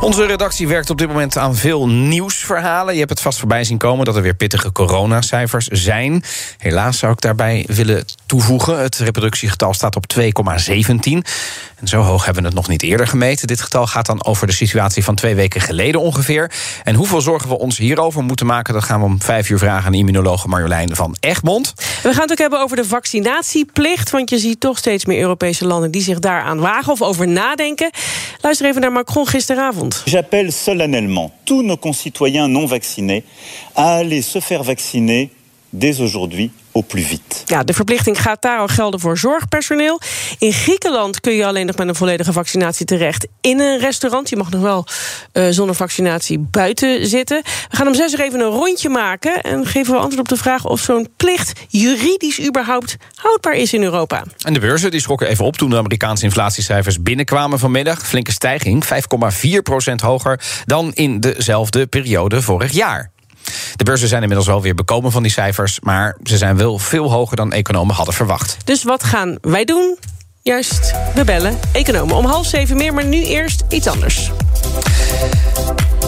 Onze redactie werkt op dit moment aan veel nieuwsverhalen. Je hebt het vast voorbij zien komen dat er weer pittige coronacijfers zijn. Helaas zou ik daarbij willen toevoegen. Het reproductiegetal staat op 2,17. En zo hoog hebben we het nog niet eerder gemeten. Dit getal gaat dan over de situatie van twee weken geleden ongeveer. En hoeveel zorgen we ons hierover moeten maken... dat gaan we om vijf uur vragen aan immunologe Marjolein van Egmond. We gaan het ook hebben over de vaccinatieplicht. Want je ziet toch steeds meer Europese landen die zich daaraan wagen of over nadenken. Luister even naar Macron gisteravond. J'appelle solennellement tous nos concitoyens non vaccinés à aller se faire vacciner dès aujourd'hui au plus vite. Ja, de verplichting gaat daar al gelden voor zorgpersoneel. In Griekenland kun je alleen nog met een volledige vaccinatie terecht in een restaurant. Je mag nog wel uh, zonder vaccinatie buiten zitten. We gaan om zes uur even een rondje maken en geven we antwoord op de vraag of zo'n plicht juridisch überhaupt houdbaar is in Europa. En de beurzen die schrokken even op toen de Amerikaanse inflatiecijfers binnenkwamen vanmiddag. Flinke stijging, 5,4 procent hoger dan in dezelfde periode vorig jaar. De beurzen zijn inmiddels wel weer bekomen van die cijfers, maar ze zijn wel veel hoger dan economen hadden verwacht. Dus wat gaan wij doen? Juist, we bellen economen. Om half zeven meer, maar nu eerst iets anders.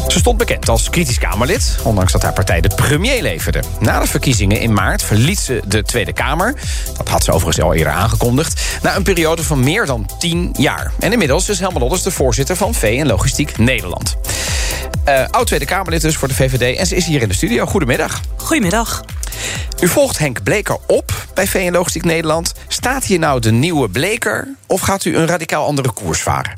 Ze stond bekend als kritisch Kamerlid, ondanks dat haar partij de premier leverde. Na de verkiezingen in maart verliet ze de Tweede Kamer. Dat had ze overigens al eerder aangekondigd. Na een periode van meer dan tien jaar. En inmiddels is Helma Lodders de voorzitter van V en Logistiek Nederland. Uh, oud Tweede Kamerlid dus voor de VVD. En ze is hier in de studio. Goedemiddag. Goedemiddag. U volgt Henk Bleker op bij VN Logistiek Nederland. Staat hier nou de nieuwe Bleker of gaat u een radicaal andere koers varen?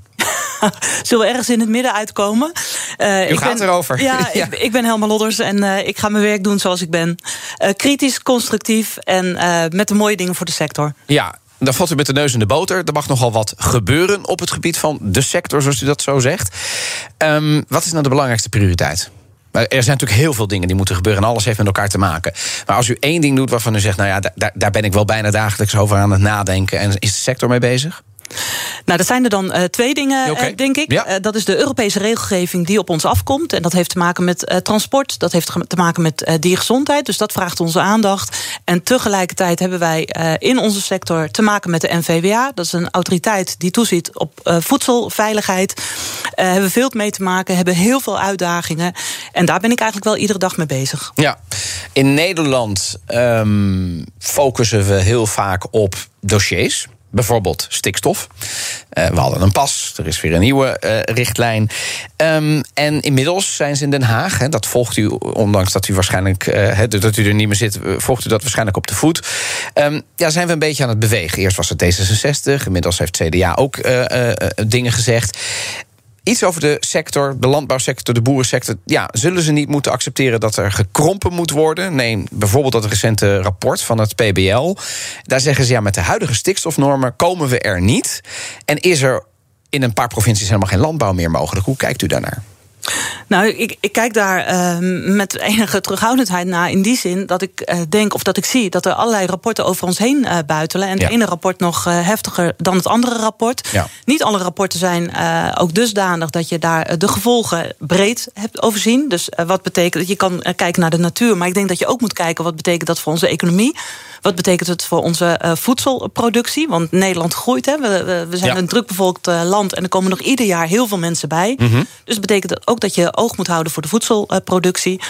Zullen we ergens in het midden uitkomen? Uh, U ik gaat ben, erover. Ja, ja. Ik, ik, ben Helma Lodders en uh, ik ga mijn werk doen zoals ik ben. Uh, kritisch, constructief en met de mooie dingen voor de sector. Ja, dan valt u met de neus in de boter. Er mag nogal wat gebeuren op het gebied van de sector, zoals u dat zo zegt. Um, wat is nou de belangrijkste prioriteit? Maar er zijn natuurlijk heel veel dingen die moeten gebeuren. En alles heeft met elkaar te maken. Maar als u één ding doet waarvan u zegt: Nou ja, daar, daar ben ik wel bijna dagelijks over aan het nadenken. En is de sector mee bezig? Nou, dat zijn er dan uh, twee dingen, okay. uh, denk ik. Ja. Uh, dat is de Europese regelgeving die op ons afkomt. En dat heeft te maken met transport, dat heeft te maken met diergezondheid. Dus dat vraagt onze aandacht. En tegelijkertijd hebben wij in onze sector te maken met de NVWA. Dat is een autoriteit die toeziet op voedselveiligheid. hebben we veel mee te maken, hebben heel veel uitdagingen. En daar ben ik eigenlijk wel iedere dag mee bezig. Ja, in Nederland um, focussen we heel vaak op dossiers. Bijvoorbeeld stikstof. Uh, we hadden een pas, er is weer een nieuwe uh, richtlijn. Um, en inmiddels zijn ze in Den Haag. Hè, dat volgt u, ondanks dat u waarschijnlijk uh, dat u er niet meer zit, volgt u dat waarschijnlijk op de voet. Um, ja, zijn we een beetje aan het bewegen. Eerst was het D66, inmiddels heeft CDA ook dingen gezegd iets over de sector, de landbouwsector, de boerensector. Ja, zullen ze niet moeten accepteren dat er gekrompen moet worden? Nee, bijvoorbeeld dat recente rapport van het PBL. Daar zeggen ze ja, met de huidige stikstofnormen komen we er niet. En is er in een paar provincies helemaal geen landbouw meer mogelijk. Hoe kijkt u daarnaar? Nou, ik, ik kijk daar uh, met enige terughoudendheid naar. In die zin dat ik uh, denk of dat ik zie dat er allerlei rapporten over ons heen uh, buitelen. En ja. het ene rapport nog heftiger dan het andere rapport. Ja. Niet alle rapporten zijn ook dusdanig dat je daar de gevolgen breed hebt overzien. Dus wat betekent dat je kan kijken naar de natuur. Maar ik denk dat je ook moet kijken wat betekent dat voor onze economie. Wat betekent het voor onze voedselproductie? Want Nederland groeit. Hè? We, we, zijn Ja. een drukbevolkt land en er komen nog ieder jaar heel veel mensen bij. Mhm. Dus dat betekent dat ook dat je oog moet houden voor de voedselproductie.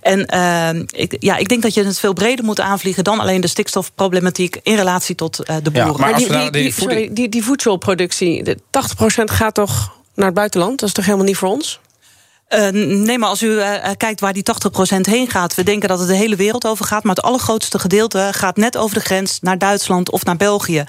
En uh, ik, ja, ik denk dat je het veel breder moet aanvliegen dan alleen de stikstofproblematiek in relatie tot uh, de Ja, boeren. maar die, die, die die, voeding- sorry, die, die voedselproductie, de 80% gaat toch naar het buitenland? Dat is toch helemaal niet voor ons? Uh, nee, maar als u uh, kijkt waar die 80% heen gaat... we denken dat het de hele wereld over gaat... maar het allergrootste gedeelte gaat net over de grens... naar Duitsland of naar België.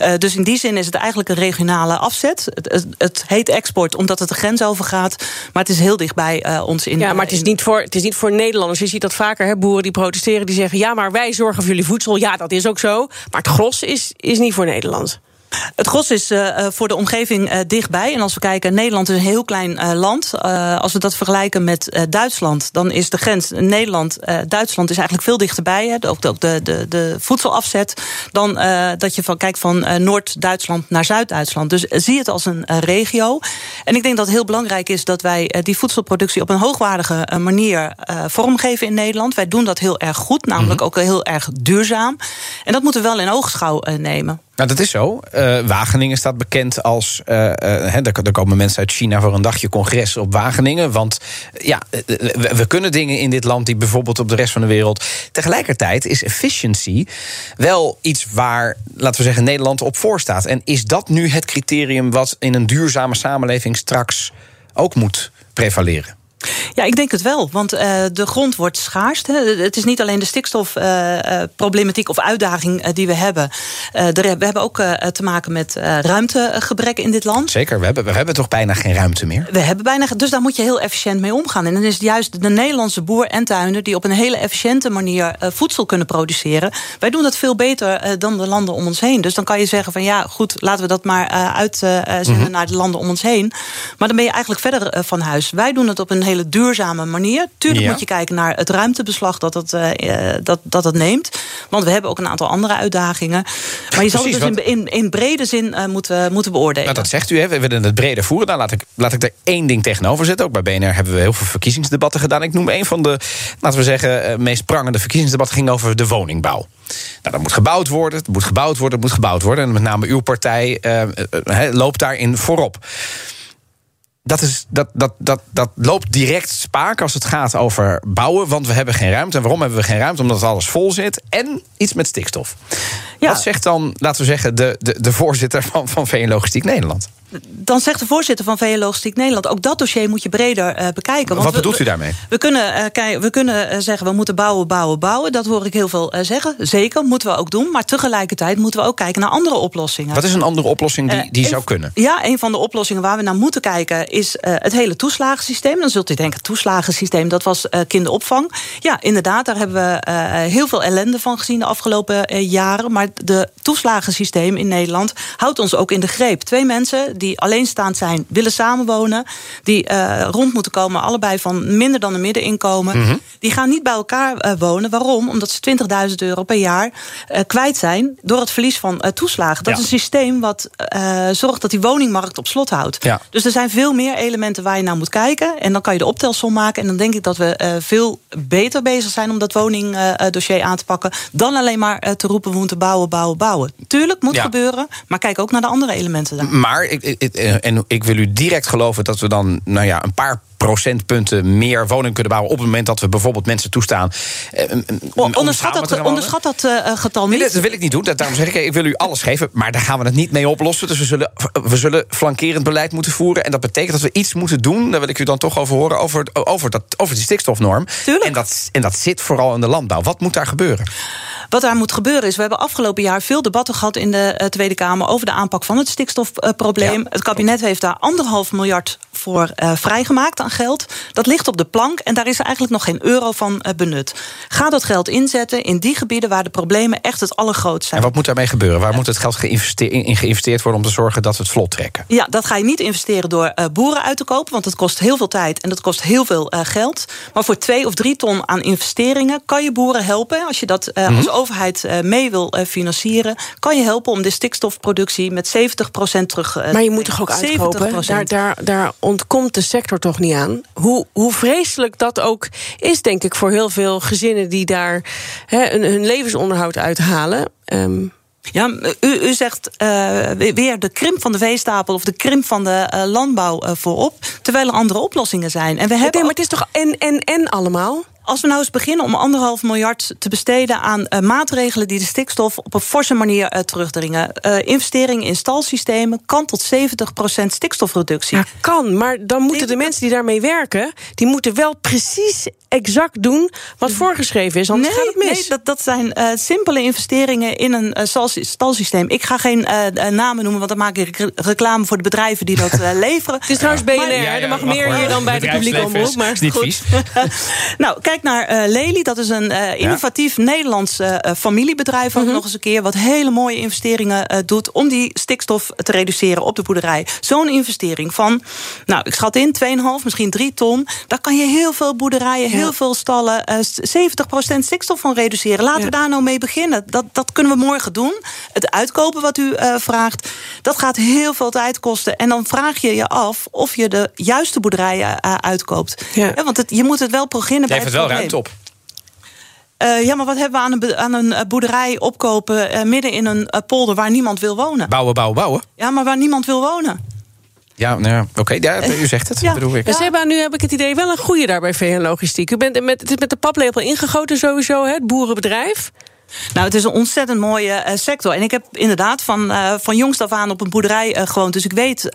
Uh, dus in die zin is het eigenlijk een regionale afzet. Het, het, het heet export omdat het de grens over gaat... maar het is heel dichtbij ons in... Ja, maar het is, niet voor, het is niet voor Nederlanders. Je ziet dat vaker, hè, boeren die protesteren, die zeggen... ja, maar wij zorgen voor jullie voedsel. Ja, dat is ook zo. Maar het gros is, is niet voor Nederland. Het gros is uh, voor de omgeving uh, dichtbij. En als we kijken, Nederland is een heel klein uh, land. als we dat vergelijken met Duitsland, dan is de grens Nederland-Duitsland is eigenlijk veel dichterbij. Hè, ook de, de, de, de voedselafzet. Dan dat je van, kijkt van Noord-Duitsland naar Zuid-Duitsland. Dus zie het als een regio. En ik denk dat het heel belangrijk is dat wij die voedselproductie op een hoogwaardige manier vormgeven in Nederland. Wij doen dat heel erg goed, namelijk mm -hmm. ook heel erg duurzaam. En dat moeten we wel in oogschouw nemen. Nou, dat is zo. Uh, Wageningen staat bekend als. Uh, uh, er, komen mensen uit China voor een dagje congres op Wageningen. Want ja, we, we, kunnen dingen in dit land die bijvoorbeeld op de rest van de wereld. Tegelijkertijd is efficiency wel iets waar, laten we zeggen, Nederland op voor staat. En is dat nu het criterium wat in een duurzame samenleving straks ook moet prevaleren? Ja, ik denk het wel. Want uh, de grond wordt schaars. Het is niet alleen de stikstofproblematiek uh, of uitdaging uh, die we hebben. We hebben ook te maken met ruimtegebrek in dit land. Zeker, we hebben, we hebben toch bijna geen ruimte meer? We hebben bijna, dus daar moet je heel efficiënt mee omgaan. En dan is het juist de Nederlandse boer en tuinder... die op een hele efficiënte manier voedsel kunnen produceren. Wij doen dat veel beter dan de landen om ons heen. Dus dan kan je zeggen van ja, goed, laten we dat maar uitzenden mm -hmm. naar de landen om ons heen. Maar dan ben je eigenlijk verder van huis. Wij doen het op een hele duurzame manier. Tuurlijk ja. moet je kijken naar het ruimtebeslag dat het, uh, dat, dat het neemt. Want we hebben ook een aantal andere uitdagingen. Maar je zal het dus in, in, in, brede zin uh, moeten, moeten beoordelen. Nou, dat zegt u, hè. we willen het breder voeren. Nou, laat, ik, laat ik er één ding tegenover zetten. Ook bij BNR hebben we heel veel verkiezingsdebatten gedaan. Ik noem een van de, laten we zeggen, uh, meest prangende verkiezingsdebatten... ging over de woningbouw. Nou, dat moet gebouwd worden, het moet gebouwd worden, het moet gebouwd worden. En met name uw partij loopt daarin voorop dat, is, dat, dat, dat, dat loopt direct spaak als het gaat over bouwen. Want we hebben geen ruimte. En waarom hebben we geen ruimte? Omdat alles vol zit. En iets met stikstof. Ja. Wat zegt dan, laten we zeggen, de, de, de voorzitter van, van VN Logistiek Nederland? Dan zegt de voorzitter van VN Logistiek Nederland... ook dat dossier moet je breder uh, bekijken. Want Wat bedoelt u daarmee? We kunnen, uh, we kunnen uh, zeggen, we moeten bouwen, bouwen, bouwen. Dat hoor ik heel veel zeggen. Zeker, moeten we ook doen. Maar tegelijkertijd moeten we ook kijken naar andere oplossingen. Wat is een andere oplossing die, die zou kunnen? Ja, een van de oplossingen waar we naar moeten kijken... is het hele toeslagensysteem. Dan zult u denken, het toeslagensysteem, dat was kinderopvang. Ja, inderdaad, daar hebben we heel veel ellende van gezien... de afgelopen jaren. Maar de toeslagensysteem in Nederland houdt ons ook in de greep. Twee mensen die alleenstaand zijn, willen samenwonen... die uh, rond moeten komen, allebei van minder dan een middeninkomen... Mm -hmm. die gaan niet bij elkaar uh, wonen. Waarom? Omdat ze 20.000 euro per jaar uh, kwijt zijn... door het verlies van toeslagen. Dat ja. is een systeem wat zorgt dat die woningmarkt op slot houdt. Ja. Dus er zijn veel meer elementen waar je naar moet kijken. En dan kan je de optelsom maken. En dan denk ik dat we veel beter bezig zijn... om dat woningdossier aan te pakken... dan alleen maar te roepen, we moeten bouwen, bouwen, bouwen. Tuurlijk, moet ja. gebeuren. Maar kijk ook naar de andere elementen daar. Maar ik, en ik wil u direct geloven dat we dan nou ja, een paar procentpunten meer woning kunnen bouwen op het moment dat we bijvoorbeeld mensen toestaan. Eh, onderschat dat, onderschat dat uh, getal niet? Nee, dat wil ik niet doen. Daarom zeg ik, ik wil u alles geven, maar daar gaan we het niet mee oplossen. Dus we zullen, we zullen flankerend beleid moeten voeren. En dat betekent dat we iets moeten doen. Daar wil ik u dan toch over horen, over, over, dat, over die stikstofnorm. Tuurlijk. En dat, en dat zit vooral in de landbouw. Wat moet daar gebeuren? Wat daar moet gebeuren is, we hebben afgelopen jaar veel debatten gehad in de uh, Tweede Kamer over de aanpak van het stikstofprobleem. Ja, het kabinet heeft daar anderhalf miljard voor uh, vrijgemaakt aan geld. Dat ligt op de plank en daar is er eigenlijk nog geen euro van uh, benut. Ga dat geld inzetten in die gebieden waar de problemen echt het allergrootst zijn. En wat moet daarmee gebeuren? Waar moet het geld geïnvesteerd, in geïnvesteerd worden om te zorgen dat we het vlot trekken? Ja, dat ga je niet investeren door uh, boeren uit te kopen, want dat kost heel veel tijd en dat kost heel veel geld. Maar voor twee of drie ton aan investeringen kan je boeren helpen. Als je dat mm -hmm. als overheid mee wil financieren, kan je helpen om de stikstofproductie met 70% terug te Maar je moet toch ook uitkopen? Daar, daar, daar ontkomt de sector toch niet aan. Hoe, hoe vreselijk dat ook is, denk ik, voor heel veel gezinnen die daar he, hun, hun levensonderhoud uithalen. Um, ja, u, u zegt uh, weer de krimp van de veestapel of de krimp van de uh, landbouw uh, voorop, terwijl er andere oplossingen zijn. En we hebben nee, maar het is toch en, en, en allemaal? Als we nou eens beginnen om anderhalf miljard te besteden aan uh, maatregelen die de stikstof op een forse manier uh, terugdringen. Uh, investeringen in stalsystemen kan tot 70% stikstofreductie. Ja, kan, maar dan moeten de mensen die daarmee werken, die moeten wel precies exact doen wat voorgeschreven is. Anders nee, gaat het mis. Nee, dat, dat zijn simpele investeringen in een stalsysteem. Ik ga geen namen noemen, want dan maak ik reclame voor de bedrijven die dat leveren. Het is trouwens BNR, ja, ja, er mag meer hier dan bij de publieke omroep. Maar is niet goed. vies. nou, kijk kijkt naar uh, Lely, dat is een uh, innovatief ja. Nederlands uh, familiebedrijf ook mm -hmm. nog eens een keer, wat hele mooie investeringen doet om die stikstof te reduceren op de boerderij. Zo'n investering van, nou, ik schat in 2,5, misschien 3 ton. Daar kan je heel veel boerderijen, ja. heel veel stallen, 70% stikstof van reduceren. Laten we daar nou mee beginnen. Dat, dat kunnen we morgen doen. Het uitkopen wat u vraagt, dat gaat heel veel tijd kosten. En dan vraag je je af of je de juiste boerderijen uitkoopt. Ja. want het, je moet het wel beginnen bij het, het wel ruimte op. Uh, ja, maar wat hebben we aan een, aan een boerderij opkopen uh, midden in een uh, polder waar niemand wil wonen? Bouwen, bouwen, bouwen. Ja, maar waar niemand wil wonen. Ja, nou ja oké, okay, ja, u zegt het. Ja. Bedoel ik. Ja. Seba, nu heb ik het idee wel een goede daar bij VN Logistiek. U bent met, het is met de paplepel ingegoten sowieso, hè, het boerenbedrijf. Nou, het is een ontzettend mooie uh, sector. En ik heb inderdaad van, uh, van jongs af aan op een boerderij uh, gewoond. Dus ik weet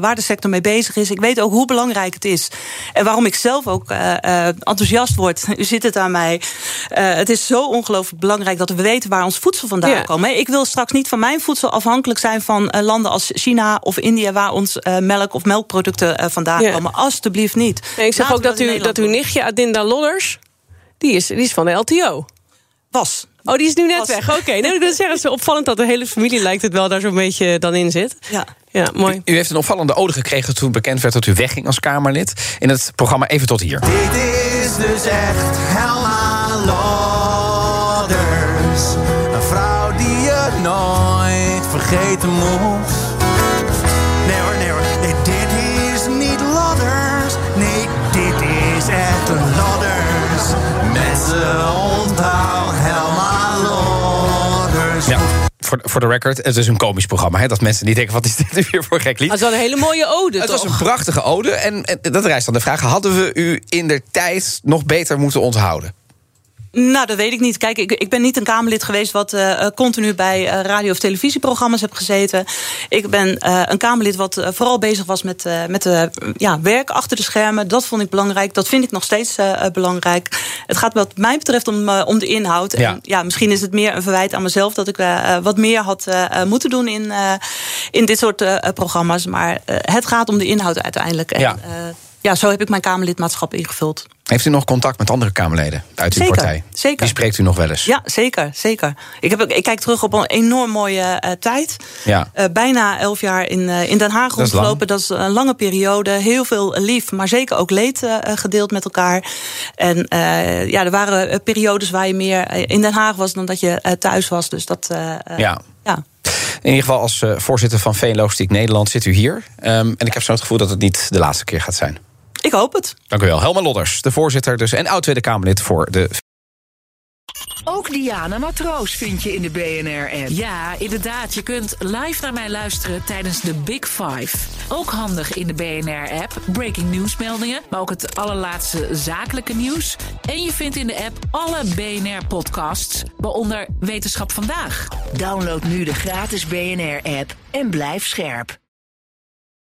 waar de sector mee bezig is. Ik weet ook hoe belangrijk het is. En waarom ik zelf ook enthousiast word. U zit het aan mij. het is zo ongelooflijk belangrijk dat we weten waar ons voedsel vandaan ja. komt. Ik wil straks niet van mijn voedsel afhankelijk zijn van landen als China of India... waar ons melk of melkproducten vandaan ja. komen. Alsjeblieft niet. Nee, ik zeg Laten ook dat, u, dat uw nichtje Adinda Lodders... Die is, die is van de LTO. Was. Oh, die is nu net weg. Oké, okay. nee, dat zeggen ze opvallend dat de hele familie lijkt het wel daar zo'n beetje dan in zit. Ja. Ja, mooi. U, u, heeft een opvallende ode gekregen toen bekend werd dat u wegging als Kamerlid. In het programma Even tot hier. Dit is dus echt Helma Lodders. Een vrouw die je nooit vergeten moet. Nee hoor, nee hoor. Nee, dit is niet Lodders. Nee, dit is echt Lodders. Mensen onthoud Voor, voor de record, het is een komisch programma. Hè, dat mensen niet denken, wat is dit weer voor gek lied? Het was een hele mooie ode, Het toch? was een prachtige ode. En, en dat rijst dan de vraag, hadden we u in de tijd nog beter moeten onthouden? Nou, dat weet ik niet. Kijk, ik, ik ben niet een Kamerlid geweest... wat uh, continu bij uh, radio- of televisieprogramma's heb gezeten. Ik ben uh, een Kamerlid wat vooral bezig was met, met ja, werk achter de schermen. Dat vond ik belangrijk. Dat vind ik nog steeds belangrijk. Het gaat wat mij betreft om, om de inhoud. Ja. En ja, misschien is het meer een verwijt aan mezelf... dat ik wat meer had moeten doen in, in dit soort programma's. Maar het gaat om de inhoud uiteindelijk. En, ja. zo heb ik mijn Kamerlidmaatschap ingevuld. Heeft u nog contact met andere Kamerleden uit uw zeker, partij? Zeker. Die spreekt u nog wel eens? Ja, zeker. zeker. Ik, heb, ik kijk terug op een enorm mooie uh, tijd. Ja. Uh, bijna elf jaar in, uh, in Den Haag rondgelopen. Dat is een lange periode. Heel veel lief, maar zeker ook leed gedeeld met elkaar. En ja, er waren periodes waar je meer in Den Haag was dan dat je thuis was. Dus dat. ja. ja. In ieder geval als voorzitter van Veen Logistiek Nederland zit u hier. Um, en ik heb zo het gevoel dat het niet de laatste keer gaat zijn. Ik hoop het. Dank u wel. Helma Lodders, de voorzitter dus en oud-Tweede Kamerlid voor de... Ook Diana Matroos vind je in de BNR-app. Ja, inderdaad. Je kunt live naar mij luisteren tijdens de Big Five. Ook handig in de BNR-app. Breaking nieuwsmeldingen, maar ook het allerlaatste zakelijke nieuws. En je vindt in de app alle BNR-podcasts, waaronder Wetenschap Vandaag. Download nu de gratis BNR-app en blijf scherp.